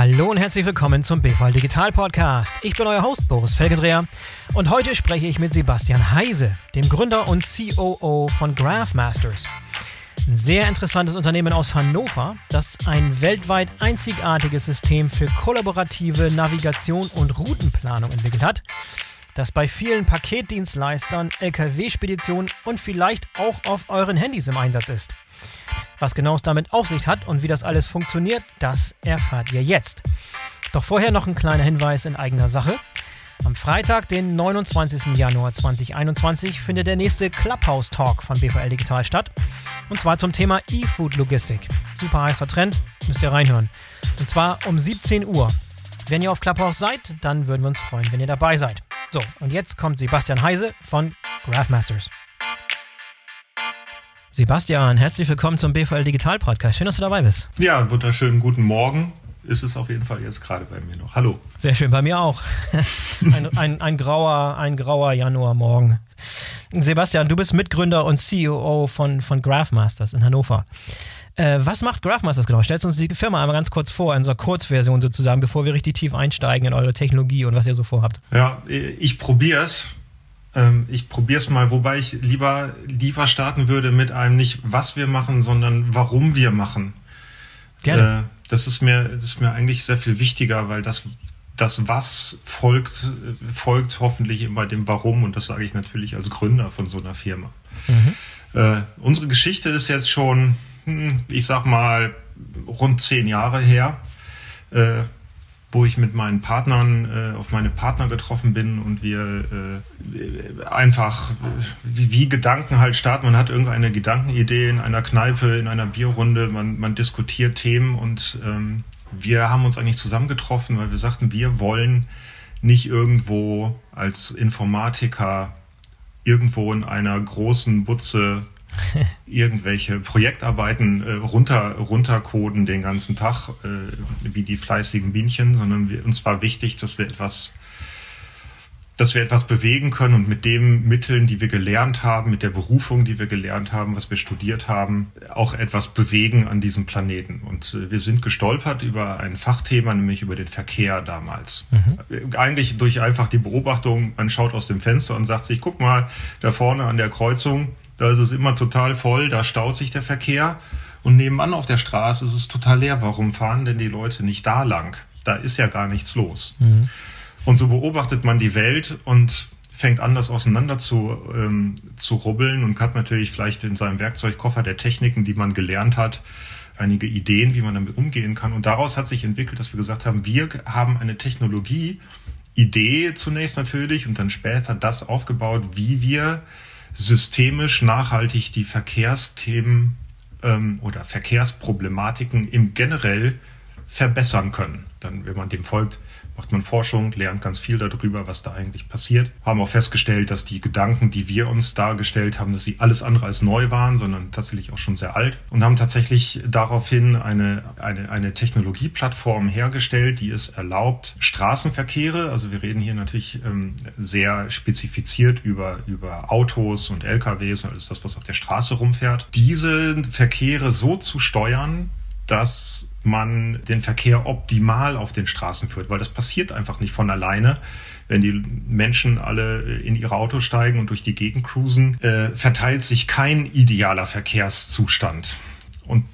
Hallo und herzlich willkommen zum BVL Digital Podcast. Ich bin euer Host Boris Felgendreher und heute spreche ich mit Sebastian Heise, dem Gründer und COO von Graphmasters. Ein sehr interessantes Unternehmen aus Hannover, das ein weltweit einzigartiges System für kollaborative Navigation und Routenplanung entwickelt hat, das bei vielen Paketdienstleistern, Lkw-Speditionen und vielleicht auch auf euren Handys im Einsatz ist. Was genau es damit auf sich hat und wie das alles funktioniert, das erfahrt ihr jetzt. Doch vorher noch ein kleiner Hinweis in eigener Sache. Am Freitag, den 29. Januar 2021, findet der nächste Clubhouse Talk von BVL Digital statt. Und zwar zum Thema E-Food Logistik. Super heißer Trend, müsst ihr reinhören. Und zwar um 17 Uhr. Wenn ihr auf Clubhouse seid, dann würden wir uns freuen, wenn ihr dabei seid. So, und jetzt kommt Sebastian Heise von Graphmasters. Sebastian, herzlich willkommen zum BVL Digital Podcast. Schön, dass du dabei bist. Ja, wunderschönen guten Morgen. Ist es auf jeden Fall jetzt gerade bei mir noch. Hallo. Sehr schön, bei mir auch. ein, ein, ein, grauer, ein grauer Januarmorgen. Sebastian, du bist Mitgründer und CEO von, von Graphmasters in Hannover. Äh, was macht Graphmasters genau? Stellst uns die Firma einmal ganz kurz vor, in so einer Kurzversion sozusagen, bevor wir richtig tief einsteigen in eure Technologie und was ihr so vorhabt. Ja, ich probiere es. Ähm, ich probiere es mal, wobei ich lieber, lieber starten würde mit einem nicht, was wir machen, sondern warum wir machen. Gerne. Äh, das ist mir, das ist mir eigentlich sehr viel wichtiger, weil das, das Was folgt, folgt hoffentlich immer dem Warum und das sage ich natürlich als Gründer von so einer Firma. Mhm. Äh, unsere Geschichte ist jetzt schon, hm, ich sag mal, rund zehn Jahre her. Äh, wo ich mit meinen Partnern äh, auf meine Partner getroffen bin und wir äh, einfach wie, wie, Gedanken halt starten. Man hat irgendeine Gedankenidee in einer Kneipe, in einer Bierrunde, man, man diskutiert Themen und ähm, wir haben uns eigentlich zusammengetroffen, weil wir sagten, wir wollen nicht irgendwo als Informatiker irgendwo in einer großen Butze irgendwelche Projektarbeiten äh, runter, runtercoden den ganzen Tag, äh, wie die fleißigen Bienchen, sondern wir, uns war wichtig, dass wir etwas dass wir etwas bewegen können und mit den Mitteln, die wir gelernt haben, mit der Berufung, die wir gelernt haben, was wir studiert haben, auch etwas bewegen an diesem Planeten. Und äh, wir sind gestolpert über ein Fachthema, nämlich über den Verkehr damals. Mhm. Eigentlich durch einfach die Beobachtung, man schaut aus dem Fenster und sagt sich, guck mal, da vorne an der Kreuzung, da ist es immer total voll, da staut sich der Verkehr. Und nebenan auf der Straße ist es total leer. Warum fahren denn die Leute nicht da lang? Da ist ja gar nichts los. Mhm. Und so beobachtet man die Welt und fängt an, das auseinander zu, ähm, zu rubbeln und hat natürlich vielleicht in seinem Werkzeugkoffer der Techniken, die man gelernt hat, einige Ideen, wie man damit umgehen kann. Und daraus hat sich entwickelt, dass wir gesagt haben, wir haben eine Technologie, Idee zunächst natürlich und dann später das aufgebaut, wie wir systemisch nachhaltig die Verkehrsthemen ähm, oder Verkehrsproblematiken im generell verbessern können. Dann, wenn man dem folgt, macht man Forschung, lernt ganz viel darüber, was da eigentlich passiert. Haben auch festgestellt, dass die Gedanken, die wir uns dargestellt haben, dass sie alles andere als neu waren, sondern tatsächlich auch schon sehr alt und haben tatsächlich daraufhin eine, eine, eine Technologieplattform hergestellt, die es erlaubt, Straßenverkehre, also wir reden hier natürlich ähm, sehr spezifiziert über, über Autos und LKWs und alles das, was auf der Straße rumfährt, diese Verkehre so zu steuern, dass man den Verkehr optimal auf den Straßen führt, weil das passiert einfach nicht von alleine. Wenn die Menschen alle in ihre Autos steigen und durch die Gegend cruisen, äh, verteilt sich kein idealer Verkehrszustand. Und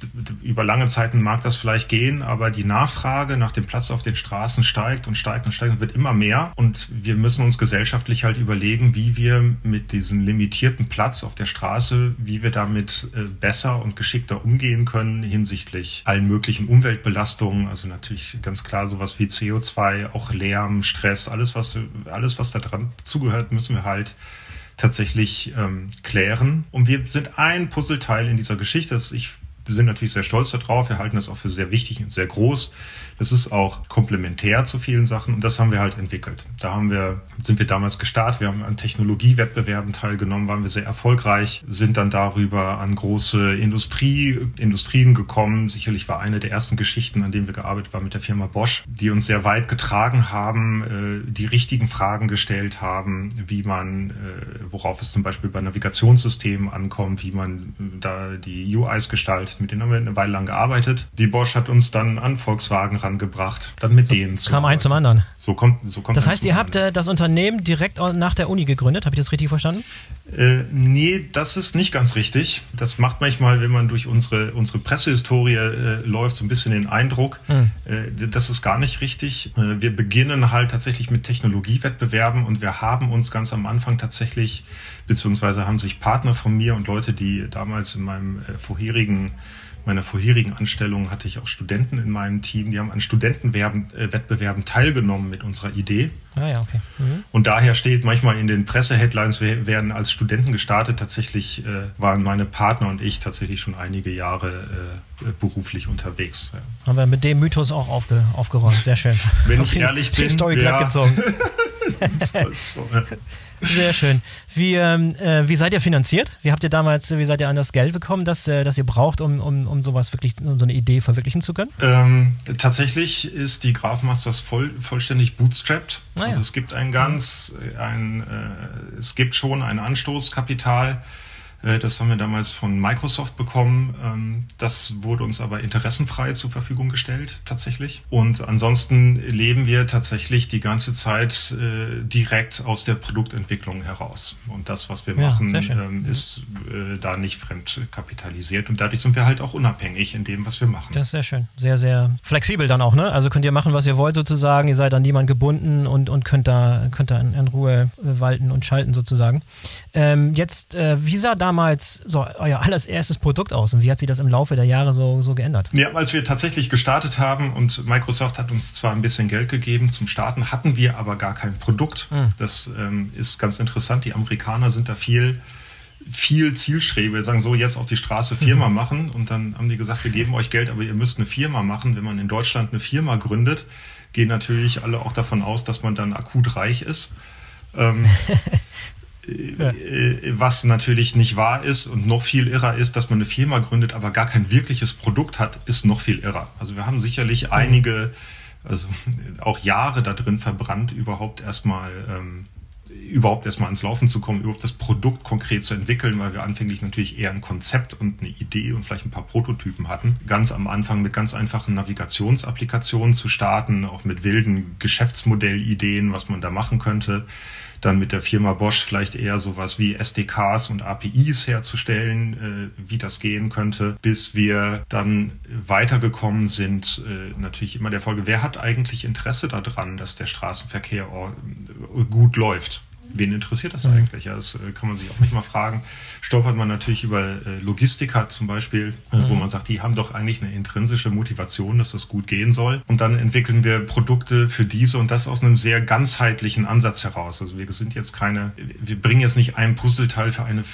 über lange Zeiten mag das vielleicht gehen, aber die Nachfrage nach dem Platz auf den Straßen steigt und steigt und steigt und wird immer mehr. Und wir müssen uns gesellschaftlich halt überlegen, wie wir mit diesem limitierten Platz auf der Straße, wie wir damit äh, besser und geschickter umgehen können hinsichtlich allen möglichen Umweltbelastungen. Also natürlich ganz klar sowas wie CO2, auch Lärm, Stress, alles was, alles was da dran zugehört, müssen wir halt tatsächlich ähm, klären. Und wir sind ein Puzzleteil in dieser Geschichte. Ich sind natürlich sehr stolz darauf. Wir halten das auch für sehr wichtig und sehr groß. Das ist auch komplementär zu vielen Sachen und das haben wir halt entwickelt. Da haben wir, sind wir damals gestartet. Wir haben an Technologiewettbewerben teilgenommen, waren wir sehr erfolgreich, sind dann darüber an große Industrie, Industrien gekommen. Sicherlich war eine der ersten Geschichten, an denen wir gearbeitet haben mit der Firma Bosch, die uns sehr weit getragen haben, äh, die richtigen Fragen gestellt haben, wie man, äh, worauf es zum Beispiel bei Navigationssystemen ankommt, wie man da die UIs gestaltet. Mit denen haben wir eine Weile lang gearbeitet. Die Bosch hat uns dann an Volkswagen rangebracht, dann mit so denen zu. Kam eins zum anderen. So kommt, so kommt Das heißt, ihr habt äh, das Unternehmen direkt nach der Uni gegründet, habe ich das richtig verstanden? Äh, nee, das ist nicht ganz richtig. Das macht manchmal, wenn man durch unsere, unsere Pressehistorie äh, läuft, so ein bisschen den Eindruck, hm. äh, das ist gar nicht richtig. Äh, wir beginnen halt tatsächlich mit Technologiewettbewerben und wir haben uns ganz am Anfang tatsächlich, beziehungsweise haben sich Partner von mir und Leute, die damals in meinem äh, vorherigen meiner vorherigen Anstellung hatte ich auch Studenten in meinem Team, die haben an Studentenwettbewerben teilgenommen mit unserer Idee. Ah ja, okay. Mhm. Und daher steht manchmal in den Presseheadlines, wir werden als Studenten gestartet. Tatsächlich äh, waren meine Partner und ich tatsächlich schon einige Jahre äh, beruflich unterwegs. Ja. Haben wir mit dem Mythos auch aufge aufgeräumt. Sehr schön. Wenn ich ehrlich bin. Die Story ja. glatt gezogen. so, ja. Sehr schön. Wie, ähm, äh, wie seid ihr finanziert? Wie habt ihr damals, wie seid ihr an das Geld bekommen, das, äh, das ihr braucht, um, um, um sowas wirklich, um so eine Idee verwirklichen zu können? Ähm, tatsächlich ist die Grafmasters voll, vollständig bootstrapped. Ah, ja. Also es gibt ein ganz, ein, äh, es gibt schon ein Anstoßkapital das haben wir damals von Microsoft bekommen. Ähm, das wurde uns aber interessenfrei zur Verfügung gestellt, tatsächlich. Und ansonsten leben wir tatsächlich die ganze Zeit äh, direkt aus der Produktentwicklung heraus. Und das, was wir ja, machen, ähm, ist äh, da nicht fremdkapitalisiert. Und dadurch sind wir halt auch unabhängig in dem, was wir machen. Das ist sehr schön. Sehr, sehr flexibel dann auch, ne? Also könnt ihr machen, was ihr wollt sozusagen. Ihr seid an niemanden gebunden und, und könnt da, könnt da in, in Ruhe walten und schalten sozusagen. Ähm, jetzt, äh, wie sah damals so euer allererstes Produkt aus und wie hat sich das im Laufe der Jahre so, so geändert? Ja, als wir tatsächlich gestartet haben und Microsoft hat uns zwar ein bisschen Geld gegeben zum Starten, hatten wir aber gar kein Produkt. Mhm. Das ähm, ist ganz interessant. Die Amerikaner sind da viel viel Zielstrebe, wir sagen so, jetzt auf die Straße Firma mhm. machen und dann haben die gesagt, wir geben euch Geld, aber ihr müsst eine Firma machen. Wenn man in Deutschland eine Firma gründet, gehen natürlich alle auch davon aus, dass man dann akut reich ist. Ähm, ja. Äh, was natürlich nicht wahr ist und noch viel irrer ist, dass man eine Firma gründet, aber gar kein wirkliches Produkt hat, ist noch viel irrer. Also wir haben sicherlich mhm. einige, also auch Jahre da drin verbrannt, überhaupt erstmal ähm, überhaupt erstmal ans Laufen zu kommen, überhaupt das Produkt konkret zu entwickeln, weil wir anfänglich natürlich eher ein Konzept und eine Idee und vielleicht ein paar Prototypen hatten. Ganz am Anfang mit ganz einfachen Navigationsapplikationen zu starten, auch mit wilden Geschäftsmodellideen, was man da machen könnte dann mit der Firma Bosch vielleicht eher sowas wie SDKs und APIs herzustellen, äh, wie das gehen könnte, bis wir dann weitergekommen sind, äh, natürlich immer der Folge, wer hat eigentlich Interesse daran, dass der Straßenverkehr äh, gut läuft? Wen interessiert das mhm. eigentlich? Ja, das äh, kann man sich auch nicht mal fragen. Stolpert man natürlich über äh, Logistiker zum Beispiel, äh, mhm. wo man sagt, die haben doch eigentlich eine intrinsische Motivation, dass das gut gehen soll. Und dann entwickeln wir Produkte für diese und das aus einem sehr ganzheitlichen Ansatz heraus. Also wir sind jetzt keine, wir bringen jetzt nicht ein Puzzleteil für eine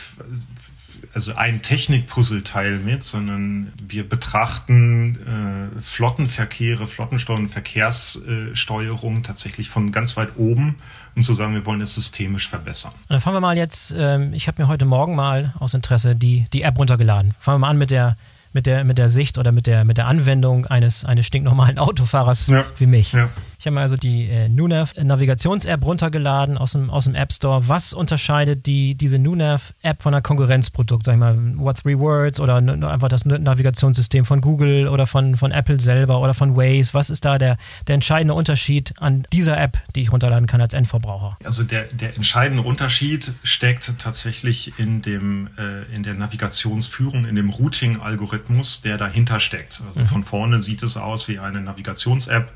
also ein Technikpuzzleteil mit, sondern wir betrachten äh, Flottenverkehre, Flottensteuerung, Verkehrssteuerung tatsächlich von ganz weit oben, um zu sagen, wir wollen es systemisch verbessern. Dann fangen wir mal jetzt, ähm, ich habe mir heute Morgen mal aus Interesse die, die App runtergeladen. Fangen wir mal an mit der mit der, mit der Sicht oder mit der, mit der Anwendung eines, eines stinknormalen Autofahrers ja. wie mich. Ja. Ich habe mir also die äh, NUNAV Navigations-App runtergeladen aus dem, aus dem App Store. Was unterscheidet die, diese NUNAV-App von einer Konkurrenzprodukt? Sag ich mal, What Three Words oder einfach das Navigationssystem von Google oder von, von Apple selber oder von Waze? Was ist da der, der entscheidende Unterschied an dieser App, die ich runterladen kann als Endverbraucher? Also der, der entscheidende Unterschied steckt tatsächlich in, dem, äh, in der Navigationsführung, in dem Routing-Algorithmus, der dahinter steckt. Also mhm. von vorne sieht es aus wie eine Navigations-App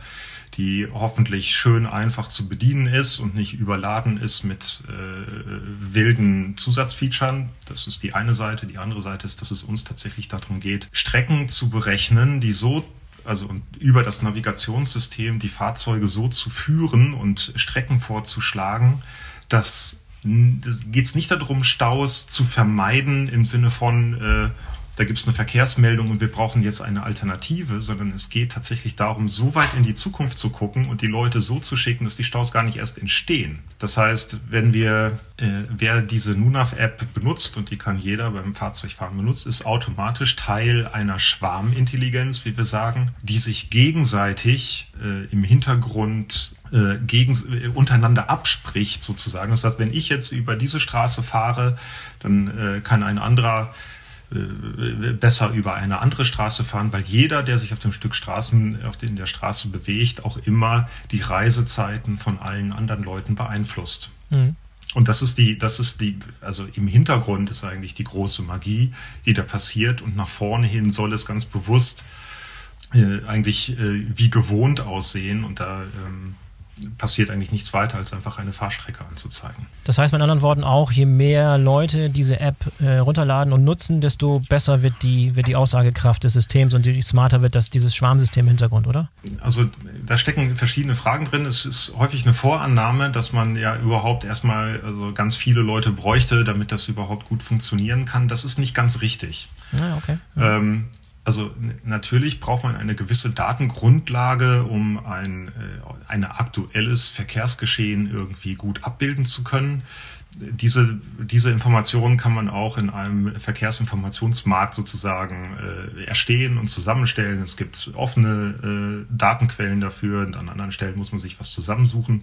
die hoffentlich schön einfach zu bedienen ist und nicht überladen ist mit äh, wilden Zusatzfeaturen. Das ist die eine Seite. Die andere Seite ist, dass es uns tatsächlich darum geht, Strecken zu berechnen, die so also und über das Navigationssystem die Fahrzeuge so zu führen und Strecken vorzuschlagen, dass es geht nicht darum, Staus zu vermeiden im Sinne von äh, da gibt es eine Verkehrsmeldung und wir brauchen jetzt eine Alternative, sondern es geht tatsächlich darum, so weit in die Zukunft zu gucken und die Leute so zu schicken, dass die Staus gar nicht erst entstehen. Das heißt, wenn wir, äh, wer diese Nunav-App benutzt, und die kann jeder beim Fahrzeugfahren benutzen, ist automatisch Teil einer Schwarmintelligenz, wie wir sagen, die sich gegenseitig äh, im Hintergrund äh, gegen, äh, untereinander abspricht sozusagen. Das heißt, wenn ich jetzt über diese Straße fahre, dann äh, kann ein anderer besser über eine andere Straße fahren, weil jeder, der sich auf dem Stück Straßen, auf den der Straße bewegt, auch immer die Reisezeiten von allen anderen Leuten beeinflusst. Mhm. Und das ist die, das ist die, also im Hintergrund ist eigentlich die große Magie, die da passiert. Und nach vorne hin soll es ganz bewusst äh, eigentlich äh, wie gewohnt aussehen. Und da ähm, passiert eigentlich nichts weiter, als einfach eine Fahrstrecke anzuzeigen. Das heißt mit anderen Worten auch, je mehr Leute diese App äh, runterladen und nutzen, desto besser wird die, wird die Aussagekraft des Systems und je smarter wird das, dieses Schwarmsystem im Hintergrund, oder? Also da stecken verschiedene Fragen drin. Es ist häufig eine Vorannahme, dass man ja überhaupt erstmal also ganz viele Leute bräuchte, damit das überhaupt gut funktionieren kann. Das ist nicht ganz richtig. Ah, okay. Ähm, also natürlich braucht man eine gewisse Datengrundlage, um ein, äh, ein aktuelles Verkehrsgeschehen irgendwie gut abbilden zu können. Diese, diese Informationen kann man auch in einem Verkehrsinformationsmarkt sozusagen äh, erstehen und zusammenstellen. Es gibt offene äh, Datenquellen dafür und an anderen Stellen muss man sich was zusammensuchen.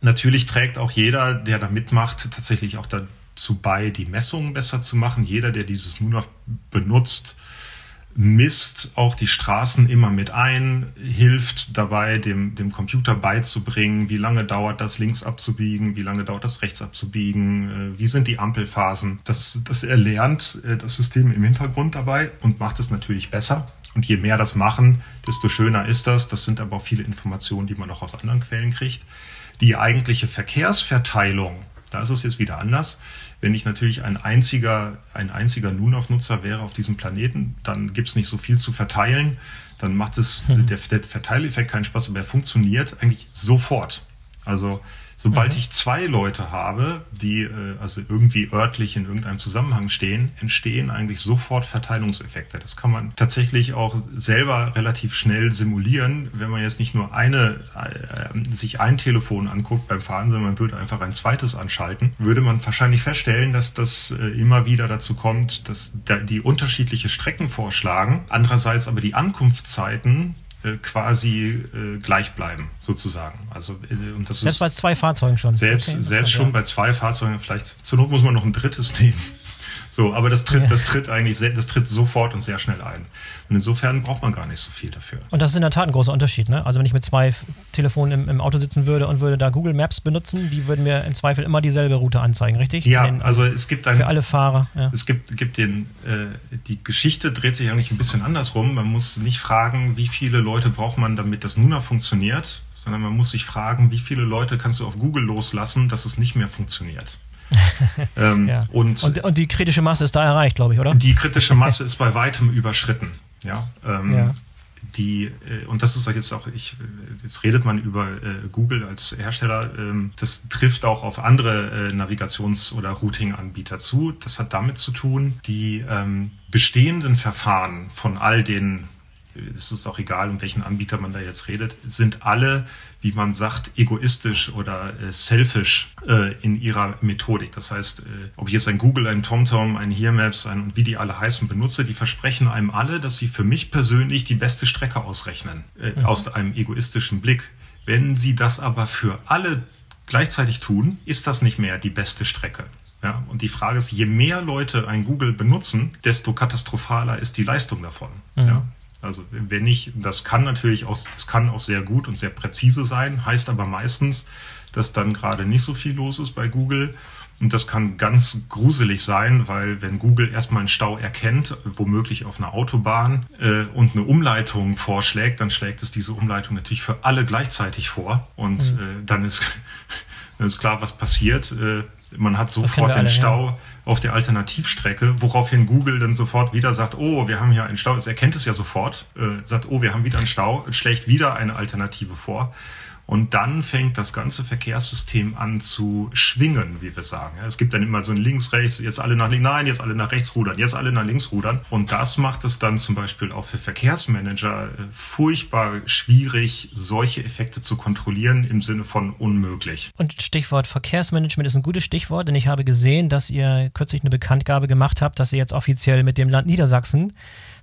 Natürlich trägt auch jeder, der da mitmacht, tatsächlich auch dazu bei, die Messungen besser zu machen. Jeder, der dieses nun auf benutzt, misst auch die Straßen immer mit ein, hilft dabei, dem, dem Computer beizubringen, wie lange dauert das links abzubiegen, wie lange dauert das rechts abzubiegen, äh, wie sind die Ampelphasen. Das, das erlernt äh, das System im Hintergrund dabei und macht es natürlich besser. Und je mehr das machen, desto schöner ist das. Das sind aber auch viele Informationen, die man auch aus anderen Quellen kriegt. Die eigentliche Verkehrsverteilung, da ist es jetzt wieder anders. Wenn ich natürlich ein einziger, ein einziger Nunauf-Nutzer wäre auf diesem Planeten, dann gibt es nicht so viel zu verteilen. Dann macht es mhm. der, der Verteileffekt keinen Spaß, aber er funktioniert eigentlich sofort. Also Sobald mhm. ich zwei Leute habe, die äh, also irgendwie örtlich in irgendeinem Zusammenhang stehen, entstehen eigentlich sofort Verteilungseffekte. Das kann man tatsächlich auch selber relativ schnell simulieren, wenn man jetzt nicht nur eine äh, sich ein Telefon anguckt beim Fahren, sondern man würde einfach ein zweites anschalten, würde man wahrscheinlich feststellen, dass das äh, immer wieder dazu kommt, dass die unterschiedliche Strecken vorschlagen, andererseits aber die Ankunftszeiten quasi äh, gleich bleiben, sozusagen. Also, äh, und das selbst ist bei zwei Fahrzeugen schon. Selbst, okay, selbst schon bei zwei Fahrzeugen, vielleicht zur Not muss man noch ein drittes nehmen. So, aber das tritt, das tritt eigentlich, das tritt sofort und sehr schnell ein. Und insofern braucht man gar nicht so viel dafür. Und das ist in der Tat ein großer Unterschied. Ne? Also wenn ich mit zwei Telefonen im, im, Auto sitzen würde und würde da Google Maps benutzen, die würden mir im Zweifel immer dieselbe Route anzeigen, richtig? Ja, den, also es gibt ein, für alle Fahrer. Ja. Es gibt, gibt den, äh, die Geschichte dreht sich eigentlich ein bisschen andersrum. Man muss nicht fragen, wie viele Leute braucht man, damit das Nuna funktioniert, sondern man muss sich fragen, wie viele Leute kannst du auf Google loslassen, dass es nicht mehr funktioniert. ähm, ja. und, und, und, die kritische Masse ist da erreicht, glaube ich, oder? Die kritische Masse ist bei weitem überschritten. Ja, ähm, ja. Die, äh, und das ist jetzt auch, ich, jetzt redet man über äh, Google als Hersteller, ähm, das trifft auch auf andere äh, Navigations- oder Routing-Anbieter zu. Das hat damit zu tun, die ähm, bestehenden Verfahren von all den es ist auch egal, um welchen Anbieter man da jetzt redet, sind alle, wie man sagt, egoistisch oder äh, selfish äh, in ihrer Methodik. Das heißt, äh, ob ich jetzt ein Google, ein TomTom, ein HearMaps ein, und wie die alle heißen benutze, die versprechen einem alle, dass sie für mich persönlich die beste Strecke ausrechnen, äh, mhm. aus einem egoistischen Blick. Wenn sie das aber für alle gleichzeitig tun, ist das nicht mehr die beste Strecke. Ja, und die Frage ist, je mehr Leute ein Google benutzen, desto katastrophaler ist die Leistung davon. Mhm. Ja, also wenn ich, das kann natürlich auch, das kann auch sehr gut und sehr präzise sein, heißt aber meistens, dass dann gerade nicht so viel los ist bei Google. Und das kann ganz gruselig sein, weil wenn Google erstmal einen Stau erkennt, womöglich auf einer Autobahn äh, und eine Umleitung vorschlägt, dann schlägt es diese Umleitung natürlich für alle gleichzeitig vor. Und mhm. äh, dann, ist, dann ist klar, was passiert. Äh, man hat sofort den Stau ja. Auf der Alternativstrecke, woraufhin Google dann sofort wieder sagt, oh, wir haben hier einen Stau. Es erkennt es ja sofort, äh, sagt, oh, wir haben wieder einen Stau, schlägt wieder eine Alternative vor. Und dann fängt das ganze Verkehrssystem an zu schwingen, wie wir sagen. Es gibt dann immer so ein links, rechts, jetzt alle nach links, nein, jetzt alle nach rechts rudern, jetzt alle nach links rudern. Und das macht es dann zum Beispiel auch für Verkehrsmanager äh, furchtbar schwierig, solche Effekte zu kontrollieren im Sinne von unmöglich. Und Stichwort Verkehrsmanagement ist ein gutes Stichwort, denn ich habe gesehen, dass ihr kürzlich eine Bekanntgabe gemacht habt, dass ihr jetzt offiziell mit dem Land Niedersachsen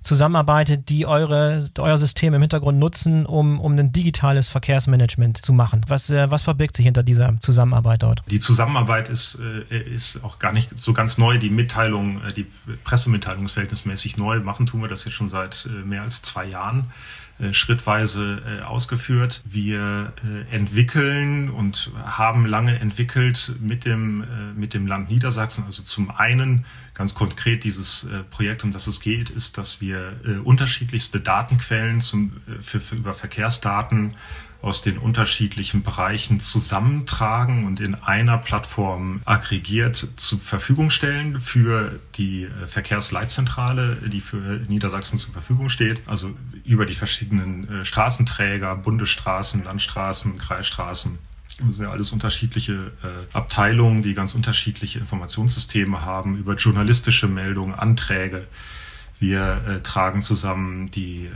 zusammenarbeitet, die eure, euer System im Hintergrund nutzen, um, um ein digitales Verkehrsmanagement zu machen. Was, äh, was verbirgt sich hinter dieser Zusammenarbeit dort? Die Zusammenarbeit ist, äh, ist auch gar nicht so ganz neu. Die Mitteilung, äh, die Pressemitteilung ist verhältnismäßig neu. Machen tun wir das jetzt schon seit äh, mehr als zwei Jahren. Äh, schrittweise äh, ausgeführt. Wir äh, entwickeln und haben lange entwickelt mit dem, mit dem Land Niedersachsen. Also zum einen ganz konkret dieses Projekt, um das es geht, ist, dass wir unterschiedlichste Datenquellen zum, für, für über Verkehrsdaten aus den unterschiedlichen Bereichen zusammentragen und in einer Plattform aggregiert zur Verfügung stellen für die äh, Verkehrsleitzentrale, die für Niedersachsen zur Verfügung steht. Also über die verschiedenen äh, Straßenträger, Bundesstraßen, Landstraßen, Kreisstraßen. Das sind ja alles unterschiedliche äh, Abteilungen, die ganz unterschiedliche Informationssysteme haben, über journalistische Meldungen, Anträge, wir äh, tragen zusammen die äh,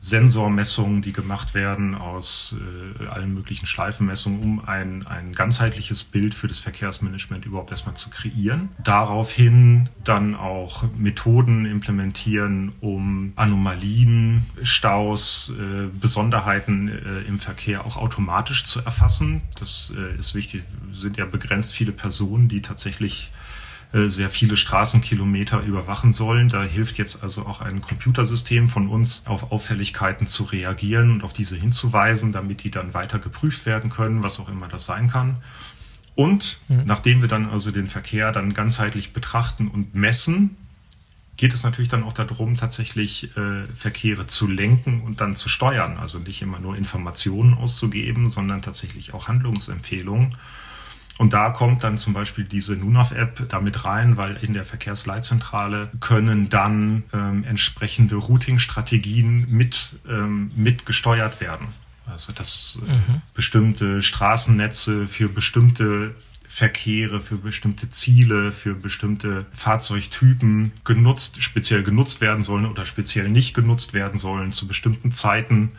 Sensormessungen, die gemacht werden aus äh, allen möglichen Schleifenmessungen, um ein, ein ganzheitliches Bild für das Verkehrsmanagement überhaupt erstmal zu kreieren. Daraufhin dann auch Methoden implementieren, um Anomalien, Staus, äh, Besonderheiten äh, im Verkehr auch automatisch zu erfassen. Das äh, ist wichtig. sind ja begrenzt viele Personen, die tatsächlich sehr viele Straßenkilometer überwachen sollen. Da hilft jetzt also auch ein Computersystem von uns, auf Auffälligkeiten zu reagieren und auf diese hinzuweisen, damit die dann weiter geprüft werden können, was auch immer das sein kann. Und mhm. nachdem wir dann also den Verkehr dann ganzheitlich betrachten und messen, geht es natürlich dann auch darum, tatsächlich äh, Verkehre zu lenken und dann zu steuern. Also nicht immer nur Informationen auszugeben, sondern tatsächlich auch Handlungsempfehlungen. Und da kommt dann zum Beispiel diese Nunav-App damit rein, weil in der Verkehrsleitzentrale können dann ähm, entsprechende Routing-Strategien mit, ähm, mit gesteuert werden. Also dass äh, mhm. bestimmte Straßennetze für bestimmte Verkehre, für bestimmte Ziele, für bestimmte Fahrzeugtypen genutzt, speziell genutzt werden sollen oder speziell nicht genutzt werden sollen zu bestimmten Zeiten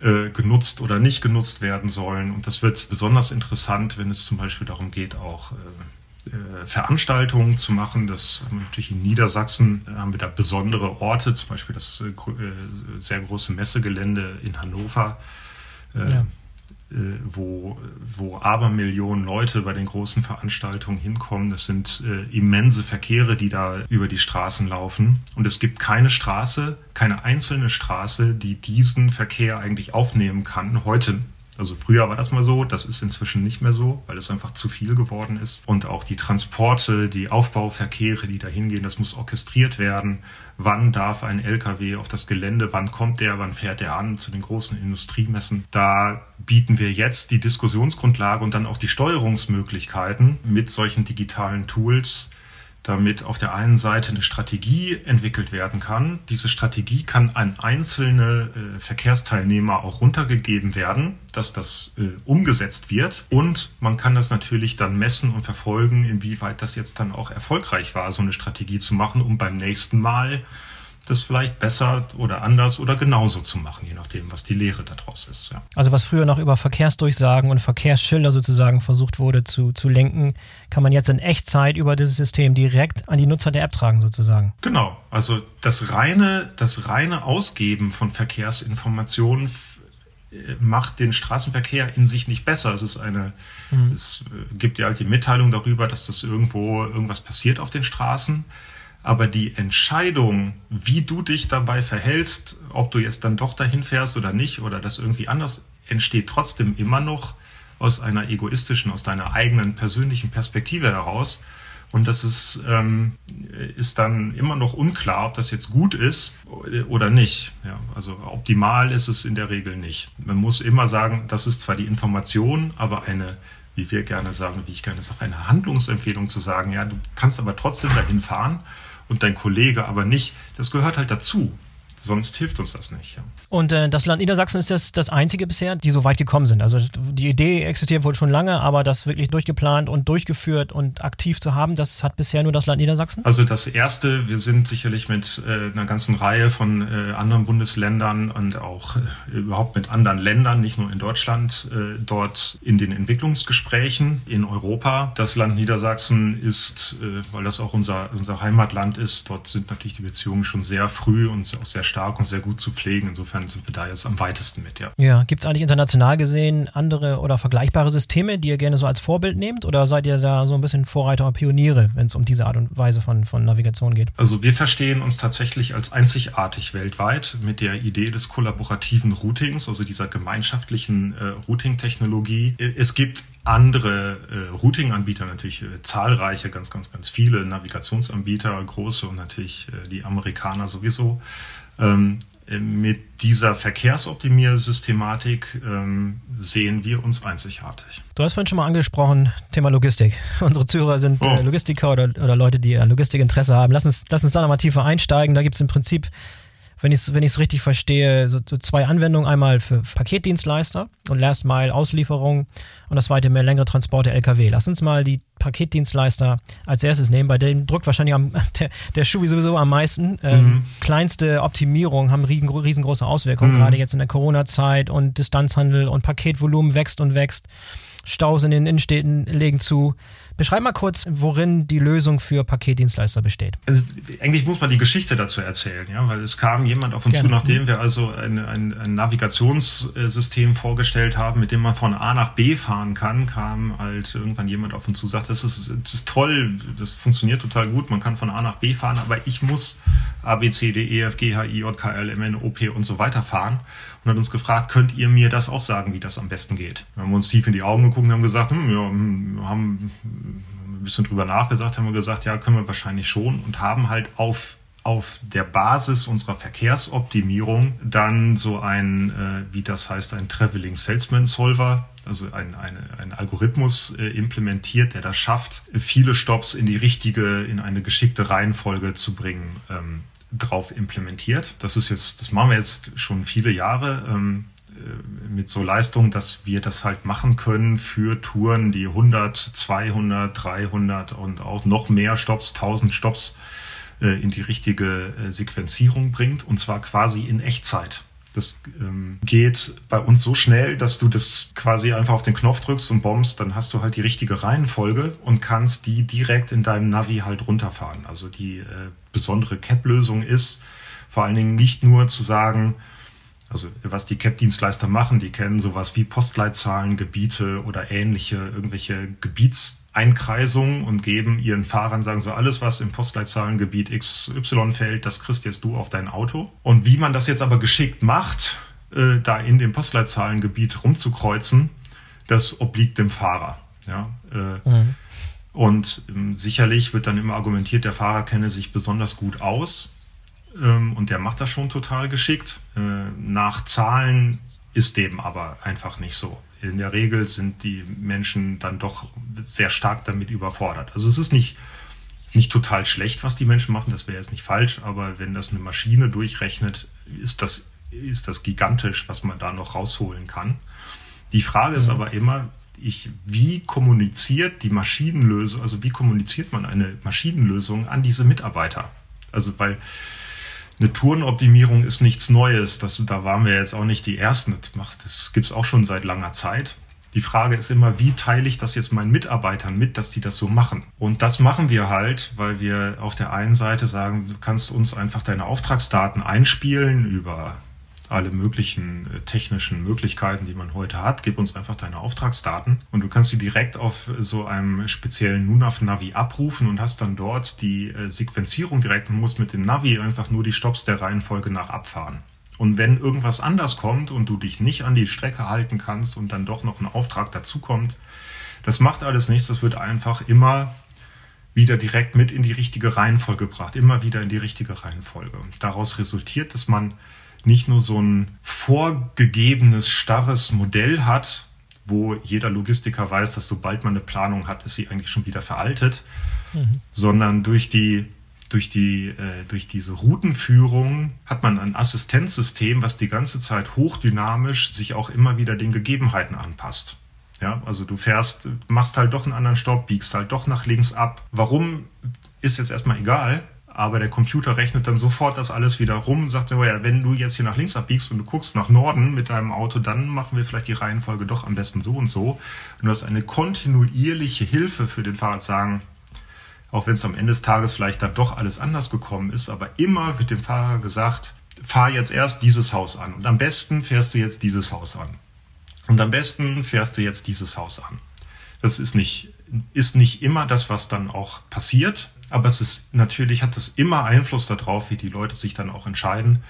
äh, genutzt oder nicht genutzt werden sollen. Und das wird besonders interessant, wenn es zum Beispiel darum geht, auch äh, äh Veranstaltungen zu machen. Das haben wir natürlich in Niedersachsen, haben wir da besondere Orte, zum Beispiel das sehr große Messegelände in Hannover. Ja. Äh, wo, wo Abermillionen Leute bei den großen Veranstaltungen hinkommen. Das sind äh, immense Verkehre, die da über die Straßen laufen. Und es gibt keine Straße, keine einzelne Straße, die diesen Verkehr eigentlich aufnehmen kann. Heute also früher war das mal so, das ist inzwischen nicht mehr so, weil es einfach zu viel geworden ist. Und auch die Transporte, die Aufbauverkehre, die da hingehen, das muss orchestriert werden. Wann darf ein LKW auf das Gelände, wann kommt der, wann fährt er an zu den großen Industriemessen. Da bieten wir jetzt die Diskussionsgrundlage und dann auch die Steuerungsmöglichkeiten mit solchen digitalen Tools, damit auf der einen Seite eine Strategie entwickelt werden kann. Diese Strategie kann an einzelne äh, Verkehrsteilnehmer auch runtergegeben werden, dass das äh, umgesetzt wird. Und man kann das natürlich dann messen und verfolgen, inwieweit das jetzt dann auch erfolgreich war, so eine Strategie zu machen, um beim nächsten Mal das vielleicht besser oder anders oder genauso zu machen, je nachdem, was die Lehre daraus ist. Ja. Also was früher noch über Verkehrsdurchsagen und Verkehrsschilder sozusagen versucht wurde zu, zu lenken, kann man jetzt in Echtzeit über dieses System direkt an die Nutzer der App tragen sozusagen. Genau, also das reine, das reine Ausgeben von Verkehrsinformationen äh, macht den Straßenverkehr in sich nicht besser. Es ist eine, mhm. es äh, gibt ja halt die Mitteilung darüber, dass das irgendwo irgendwas passiert auf den Straßen. Aber die Entscheidung, wie du dich dabei verhältst, ob du jetzt dann doch dahin fährst oder nicht oder das irgendwie anders, entsteht trotzdem immer noch aus einer egoistischen, aus deiner eigenen persönlichen Perspektive heraus. Und das ist, ähm, ist dann immer noch unklar, ob das jetzt gut ist oder nicht. Ja, also optimal ist es in der Regel nicht. Man muss immer sagen, das ist zwar die Information, aber eine, wie wir gerne sagen, wie ich gerne sage, eine Handlungsempfehlung zu sagen, ja, du kannst aber trotzdem dahin fahren und dein Kollege aber nicht. Das gehört halt dazu. Sonst hilft uns das nicht. Ja. Und äh, das Land Niedersachsen ist das, das einzige bisher, die so weit gekommen sind. Also die Idee existiert wohl schon lange, aber das wirklich durchgeplant und durchgeführt und aktiv zu haben, das hat bisher nur das Land Niedersachsen? Also das Erste, wir sind sicherlich mit äh, einer ganzen Reihe von äh, anderen Bundesländern und auch äh, überhaupt mit anderen Ländern, nicht nur in Deutschland, äh, dort in den Entwicklungsgesprächen in Europa. Das Land Niedersachsen ist, äh, weil das auch unser, unser Heimatland ist, dort sind natürlich die Beziehungen schon sehr früh und auch sehr stark und sehr gut zu pflegen. Insofern sind wir da jetzt am weitesten mit, ja. Ja, gibt es eigentlich international gesehen andere oder vergleichbare Systeme, die ihr gerne so als Vorbild nehmt? Oder seid ihr da so ein bisschen Vorreiter oder Pioniere, wenn es um diese Art und Weise von, von Navigation geht? Also wir verstehen uns tatsächlich als einzigartig weltweit mit der Idee des kollaborativen Routings, also dieser gemeinschaftlichen äh, Routing-Technologie. Es gibt andere äh, Routing-Anbieter, natürlich äh, zahlreiche, ganz, ganz, ganz viele Navigationsanbieter, große und natürlich äh, die Amerikaner sowieso. Ähm, mit dieser Verkehrsoptimiersystematik ähm, sehen wir uns einzigartig. Du hast vorhin schon mal angesprochen, Thema Logistik. Unsere Zuhörer sind oh. äh, Logistiker oder, oder Leute, die Logistikinteresse haben. Lass uns, lass uns da nochmal tiefer einsteigen. Da gibt es im Prinzip wenn ich es wenn richtig verstehe, so, so, zwei Anwendungen. Einmal für Paketdienstleister und Last Mile Auslieferung und das zweite mehr längere Transporte LKW. Lass uns mal die Paketdienstleister als erstes nehmen. Bei dem drückt wahrscheinlich am, der, der Schuh sowieso am meisten. Ähm, mhm. Kleinste Optimierungen haben riesen, riesengroße Auswirkungen, mhm. gerade jetzt in der Corona-Zeit und Distanzhandel und Paketvolumen wächst und wächst. Staus in den Innenstädten legen zu. Beschreib mal kurz, worin die Lösung für Paketdienstleister besteht. Also, eigentlich muss man die Geschichte dazu erzählen, ja, weil es kam jemand auf uns Gerne. zu, nachdem wir also ein, ein, ein, Navigationssystem vorgestellt haben, mit dem man von A nach B fahren kann, kam halt irgendwann jemand auf uns zu, sagt, das ist, das ist toll, das funktioniert total gut, man kann von A nach B fahren, aber ich muss A, B, C, D, E, F, G, H, I, J, K, L, M, N, O, P und so weiter fahren und hat uns gefragt, könnt ihr mir das auch sagen, wie das am besten geht? Wir haben uns tief in die Augen geguckt und haben gesagt, hm, ja, hm, haben ein bisschen drüber nachgedacht, haben wir gesagt, ja, können wir wahrscheinlich schon und haben halt auf auf der Basis unserer Verkehrsoptimierung dann so ein, äh, wie das heißt, ein Traveling Salesman Solver, also ein, eine, ein Algorithmus äh, implementiert, der das schafft, viele Stops in die richtige, in eine geschickte Reihenfolge zu bringen, ähm, drauf implementiert. Das ist jetzt, das machen wir jetzt schon viele Jahre. Ähm, äh, mit so Leistung, dass wir das halt machen können für Touren, die 100, 200, 300 und auch noch mehr Stops, 1000 Stops äh, in die richtige äh, Sequenzierung bringt und zwar quasi in Echtzeit. Das ähm, geht bei uns so schnell, dass du das quasi einfach auf den Knopf drückst und bombst, dann hast du halt die richtige Reihenfolge und kannst die direkt in deinem Navi halt runterfahren. Also die äh, besondere CAP-Lösung ist vor allen Dingen nicht nur zu sagen, also was die CAP-Dienstleister machen, die kennen sowas wie Postleitzahlen, Gebiete oder ähnliche, irgendwelche Gebietseinkreisungen und geben ihren Fahrern, sagen so, alles was im Postleitzahlengebiet XY fällt, das kriegst jetzt du auf dein Auto. Und wie man das jetzt aber geschickt macht, äh, da in dem Postleitzahlengebiet rumzukreuzen, das obliegt dem Fahrer. Ja, äh, mhm. Und ähm, sicherlich wird dann immer argumentiert, der Fahrer kenne sich besonders gut aus ähm, und der macht das schon total geschickt. Äh, nach Zahlen ist dem aber einfach nicht so. In der Regel sind die Menschen dann doch sehr stark damit überfordert. Also es ist nicht, nicht total schlecht, was die Menschen machen, das wäre jetzt nicht falsch, aber wenn das eine Maschine durchrechnet, ist das, ist das gigantisch, was man da noch rausholen kann. Die Frage ist aber immer, ich, wie kommuniziert die Maschinenlösung, also wie kommuniziert man eine Maschinenlösung an diese Mitarbeiter? Also weil eine Tourenoptimierung ist nichts Neues. Das, da waren wir jetzt auch nicht die Ersten. Das, das gibt es auch schon seit langer Zeit. Die Frage ist immer, wie teile ich das jetzt meinen Mitarbeitern mit, dass die das so machen? Und das machen wir halt, weil wir auf der einen Seite sagen, du kannst uns einfach deine Auftragsdaten einspielen über alle möglichen äh, technischen Möglichkeiten, die man heute hat. Gib uns einfach deine Auftragsdaten und du kannst sie direkt auf so einem speziellen NUNAV-Navi abrufen und hast dann dort die äh, Sequenzierung direkt und musst mit dem Navi einfach nur die Stops der Reihenfolge nach abfahren. Und wenn irgendwas anders kommt und du dich nicht an die Strecke halten kannst und dann doch noch ein Auftrag dazukommt, das macht alles nichts. Das wird einfach immer wieder direkt mit in die richtige Reihenfolge gebracht, immer wieder in die richtige Reihenfolge. Daraus resultiert, dass man nicht nur so ein vorgegebenes, starres Modell hat, wo jeder Logistiker weiß, dass sobald man eine Planung hat, ist sie eigentlich schon wieder veraltet, mhm. sondern durch die durch, die, äh, durch diese Routenführung hat man ein Assistenzsystem, was die ganze Zeit hochdynamisch sich auch immer wieder den Gegebenheiten anpasst. Ja, also du fährst, machst halt doch einen anderen Stopp, biegst halt doch nach links ab. Warum ist jetzt erstmal egal, aber der Computer rechnet dann sofort das alles wieder rum und sagt, oh ja, wenn du jetzt hier nach links abbiegst und du guckst nach Norden mit deinem Auto, dann machen wir vielleicht die Reihenfolge doch am besten so und so. Und du hast eine kontinuierliche Hilfe für den Fahrer sagen, auch wenn es am Ende des Tages vielleicht dann doch alles anders gekommen ist, aber immer wird dem Fahrer gesagt, fahr jetzt erst dieses Haus an und am besten fährst du jetzt dieses Haus an. Und am besten fährst du jetzt dieses Haus an. Das ist nicht, ist nicht immer das, was dann auch passiert. Aber es ist natürlich hat es immer Einfluss darauf, wie die Leute sich dann auch entscheiden.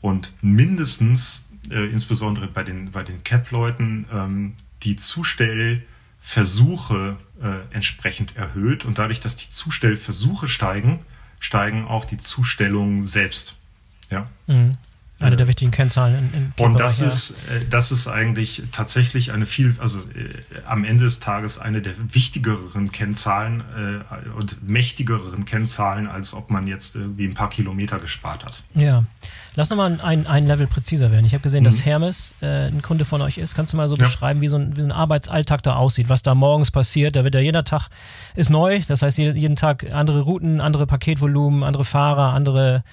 Und mindestens, äh, insbesondere bei den, bei den Cap-Leuten, ähm, die Zustellversuche äh, entsprechend erhöht. Und dadurch, dass die Zustellversuche steigen, steigen auch die Zustellungen selbst. Ja. Mhm. Eine der wichtigen Kennzahlen. In, in und das ist, äh, das ist eigentlich tatsächlich eine viel, also äh, am Ende des Tages eine der wichtigeren Kennzahlen äh, und mächtigeren Kennzahlen, als ob man jetzt irgendwie ein paar Kilometer gespart hat. Ja. Lass nochmal ein, ein Level präziser werden. Ich habe gesehen, mhm. dass Hermes äh, ein Kunde von euch ist. Kannst du mal so ja. beschreiben, wie so, ein, wie so ein Arbeitsalltag da aussieht, was da morgens passiert? Da wird ja jeder Tag ist neu, das heißt jeden Tag andere Routen, andere Paketvolumen, andere Fahrer, andere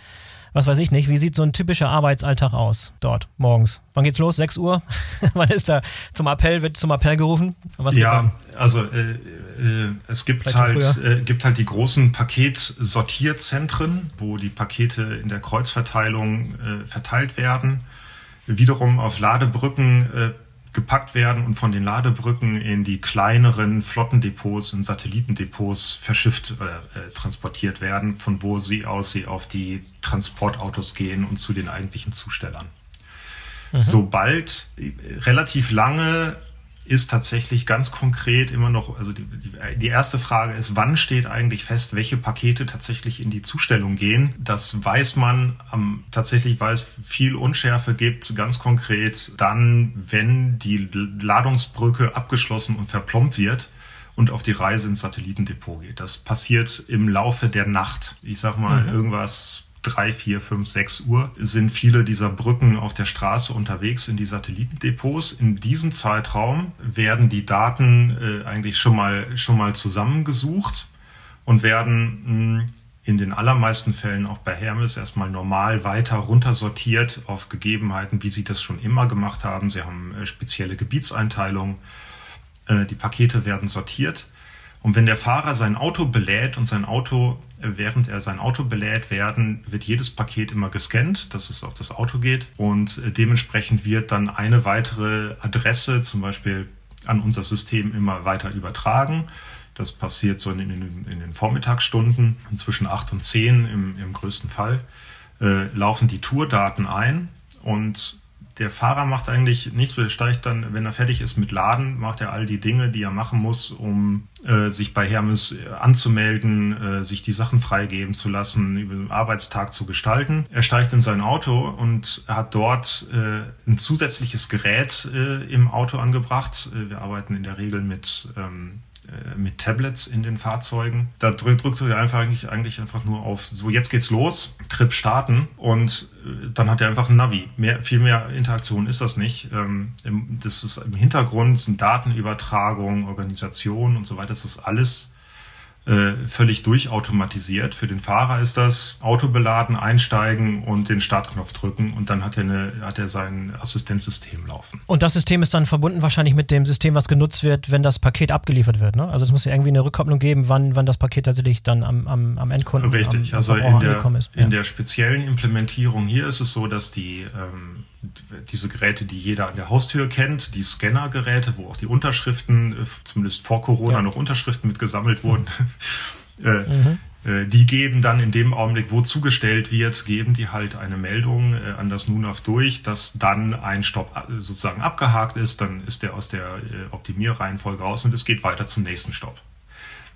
was weiß ich nicht, wie sieht so ein typischer Arbeitsalltag aus dort morgens? Wann geht's los? 6 Uhr? Wann ist da zum Appell, wird zum Appell gerufen? Ja, also äh, äh, es gibt halt, äh, gibt halt die großen Paketsortierzentren, wo die Pakete in der Kreuzverteilung äh, verteilt werden. Wiederum auf Ladebrücken äh, gepackt werden und von den Ladebrücken in die kleineren Flottendepots und Satellitendepots verschifft oder äh, transportiert werden, von wo sie aus sie auf die Transportautos gehen und zu den eigentlichen Zustellern. Mhm. Sobald äh, relativ lange ist tatsächlich ganz konkret immer noch, also die, die, erste Frage ist, wann steht eigentlich fest, welche Pakete tatsächlich in die Zustellung gehen? Das weiß man ähm, tatsächlich, weil es viel Unschärfe gibt, ganz konkret dann, wenn die Ladungsbrücke abgeschlossen und verplombt wird und auf die Reise ins Satellitendepot geht. Das passiert im Laufe der Nacht. Ich sag mal, mhm. irgendwas drei, vier, fünf, sechs Uhr sind viele dieser Brücken auf der Straße unterwegs in die Satellitendepots. In diesem Zeitraum werden die Daten äh, eigentlich schon mal, schon mal zusammengesucht und werden mh, in den allermeisten Fällen auch bei Hermes erstmal normal weiter runtersortiert auf Gegebenheiten, wie sie das schon immer gemacht haben. Sie haben äh, spezielle Gebietseinteilungen. Äh, die Pakete werden sortiert. Und wenn der Fahrer sein Auto belädt und sein Auto während er sein Auto belädt werden, wird jedes Paket immer gescannt, dass es auf das Auto geht und dementsprechend wird dann eine weitere Adresse zum Beispiel an unser System immer weiter übertragen. Das passiert so in, in, in den Vormittagsstunden, zwischen 8 und 10 im, im größten Fall, äh, laufen die Tourdaten ein und der Fahrer macht eigentlich nichts, er steigt dann, wenn er fertig ist mit Laden, macht er all die Dinge, die er machen muss, um äh, sich bei Hermes äh, anzumelden, äh, sich die Sachen freigeben zu lassen, über den Arbeitstag zu gestalten. Er steigt in sein Auto und hat dort äh, ein zusätzliches Gerät äh, im Auto angebracht. Äh, wir arbeiten in der Regel mit ähm, äh, mit Tablets in den Fahrzeugen. Da drückt er einfach eigentlich, eigentlich einfach nur auf, so jetzt geht's los, Trip starten und äh, dann hat er einfach ein Navi. Mehr, viel mehr Interaktion ist das nicht. Ähm, das ist im Hintergrund sind Datenübertragung, Organisation und so weiter. Das ist alles äh, völlig durchautomatisiert. Für den Fahrer ist das Auto beladen, einsteigen und den Startknopf drücken und dann hat er, eine, hat er sein Assistenzsystem laufen. Und das System ist dann verbunden wahrscheinlich mit dem System, was genutzt wird, wenn das Paket abgeliefert wird. Ne? Also es muss ja irgendwie eine Rückkopplung geben, wann, wann das Paket tatsächlich dann am, am, am Endkunden Richtig, am, am also in der, ist. Ja. in der speziellen Implementierung hier ist es so, dass die ähm, diese Geräte, die jeder an der Haustür kennt, die Scannergeräte, wo auch die Unterschriften, äh, zumindest vor Corona ja. noch Unterschriften mitgesammelt wurden, äh, mhm. die geben dann in dem Augenblick, wo zugestellt wird, geben die halt eine Meldung äh, an das NUNAV durch, dass dann ein Stopp äh, sozusagen abgehakt ist, dann ist der aus der Optimierreihenfolge raus und es geht weiter zum nächsten Stopp.